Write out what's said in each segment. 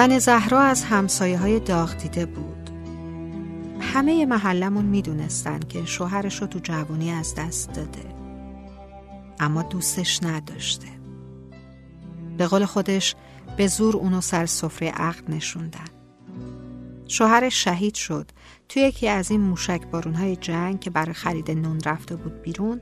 نن زهرا از همسایه های داغ دیده بود. همه محلمون می‌دونستن که شوهرش رو تو جوانی از دست داده. اما دوستش نداشته. به قول خودش به زور اونو سر سفره عقد نشوندن. شوهرش شهید شد. توی یکی از این موشک بارونهای جنگ که برای خرید نون رفته بود بیرون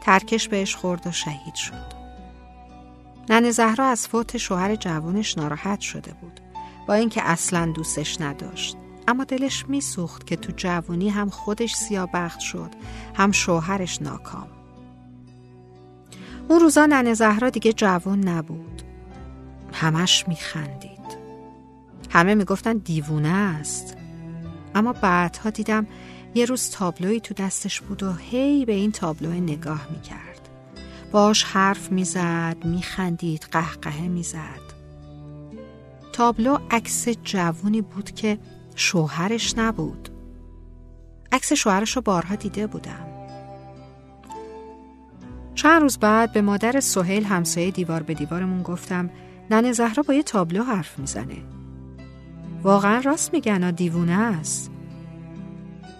ترکش بهش خورد و شهید شد. نن زهرا از فوت شوهر جوانش ناراحت شده بود. با اینکه اصلا دوستش نداشت. اما دلش میسوخت که تو جوانی هم خودش سیابخت شد هم شوهرش ناکام. اون روزا نن زهرا دیگه جوان نبود. همش میخندید. همه می‌گفتن دیوونه است. اما بعدها دیدم یه روز تابلوی تو دستش بود و هی به این تابلو نگاه می‌کرد. باش حرف می‌زد میخندید قهقهه می‌زد. تابلو عکس جوونی بود که شوهرش نبود. عکس شوهرش رو بارها دیده بودم. چند روز بعد به مادر سهیل همسایه دیوار به دیوارمون گفتم ننه زهرا با یه تابلو حرف می‌زنه. واقعا راست میگن دیوونه است.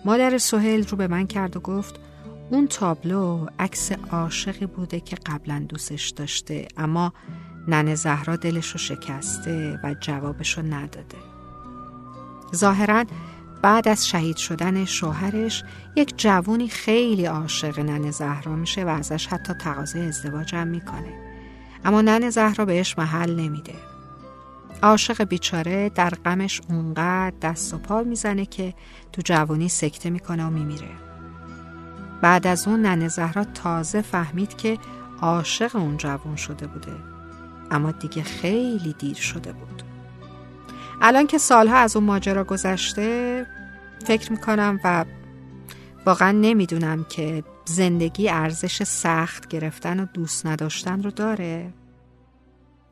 مادر سهیل رو به من کرد و گفت اون تابلو عکس عاشقی بوده که قبلا دوستش داشته اما ننه زهرا دلش رو شکسته و جوابش رو نداده. ظاهرا بعد از شهید شدن شوهرش یک جوونی خیلی عاشق ننه زهرا میشه و ازش حتی تقاضای ازدواج هم می‌کنه. اما ننه زهرا بهش محل نمیده. عاشق بیچاره در غمش اونقدر دست و پا می‌زنه که تو جوانی سکته می‌کنه و میمیره. بعد از اون ننه زهرا تازه فهمید که عاشق اون جوان شده بوده. اما دیگه خیلی دیر شده بود. الان که سالها از اون ماجرا گذشته فکر می‌کنم و واقعا نمی‌دونم که زندگی ارزش سخت گرفتن و دوست نداشتن رو داره.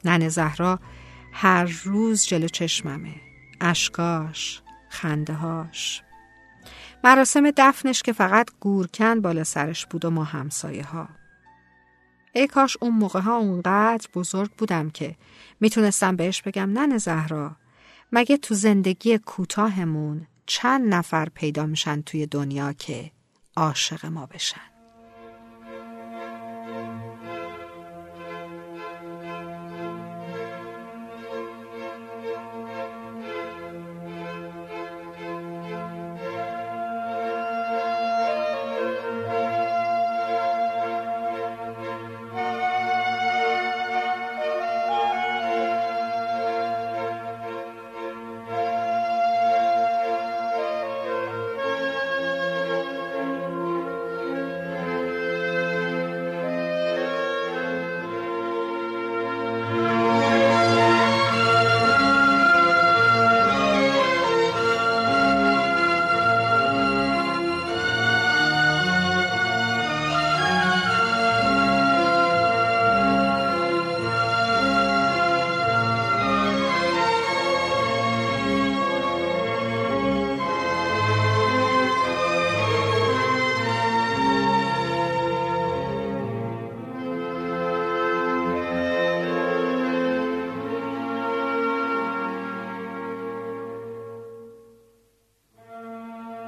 ننه زهرا هر روز جلو چشممه. اشکاش خندهاش مراسم دفنش که فقط گورکن بالا سرش بود و ما همسایه ها ای کاش اون موقع ها اونقدر بزرگ بودم که. می‌تونستم بهش بگم ننه زهرا. مگه تو زندگی کوتاهمون چند نفر پیدا میشن توی دنیا که عاشق ما بشن؟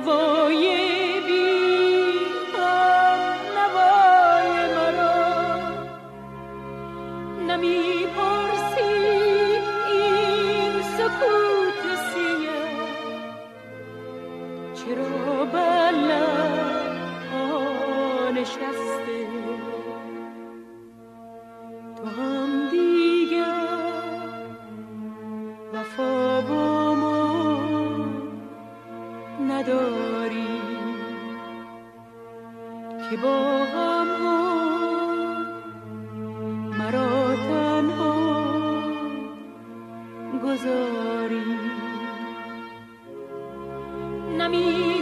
navoje نداری که با هم مرا تنها گذاری. نمی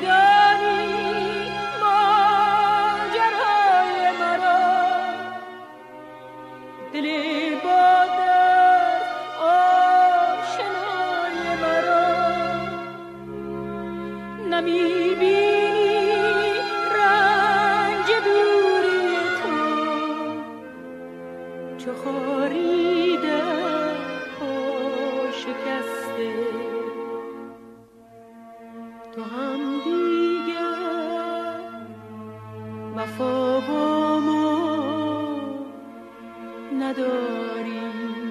وفا با ما نداریم.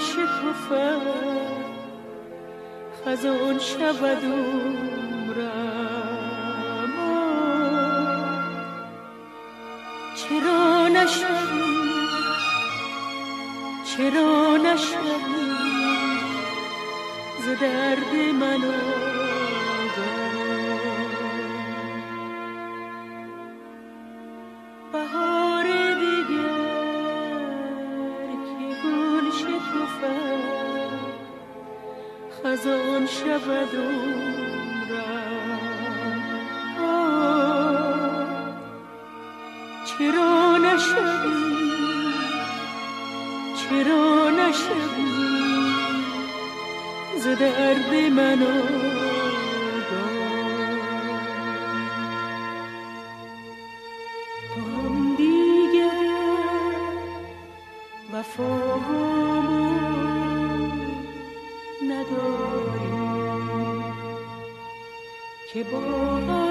شکوفه خزان شود عمرم. چرا نشوی؟ چرا نشوی؟ ز درد منو از آن شود چرا نشد چرا نشد ز درد منو نداریم که با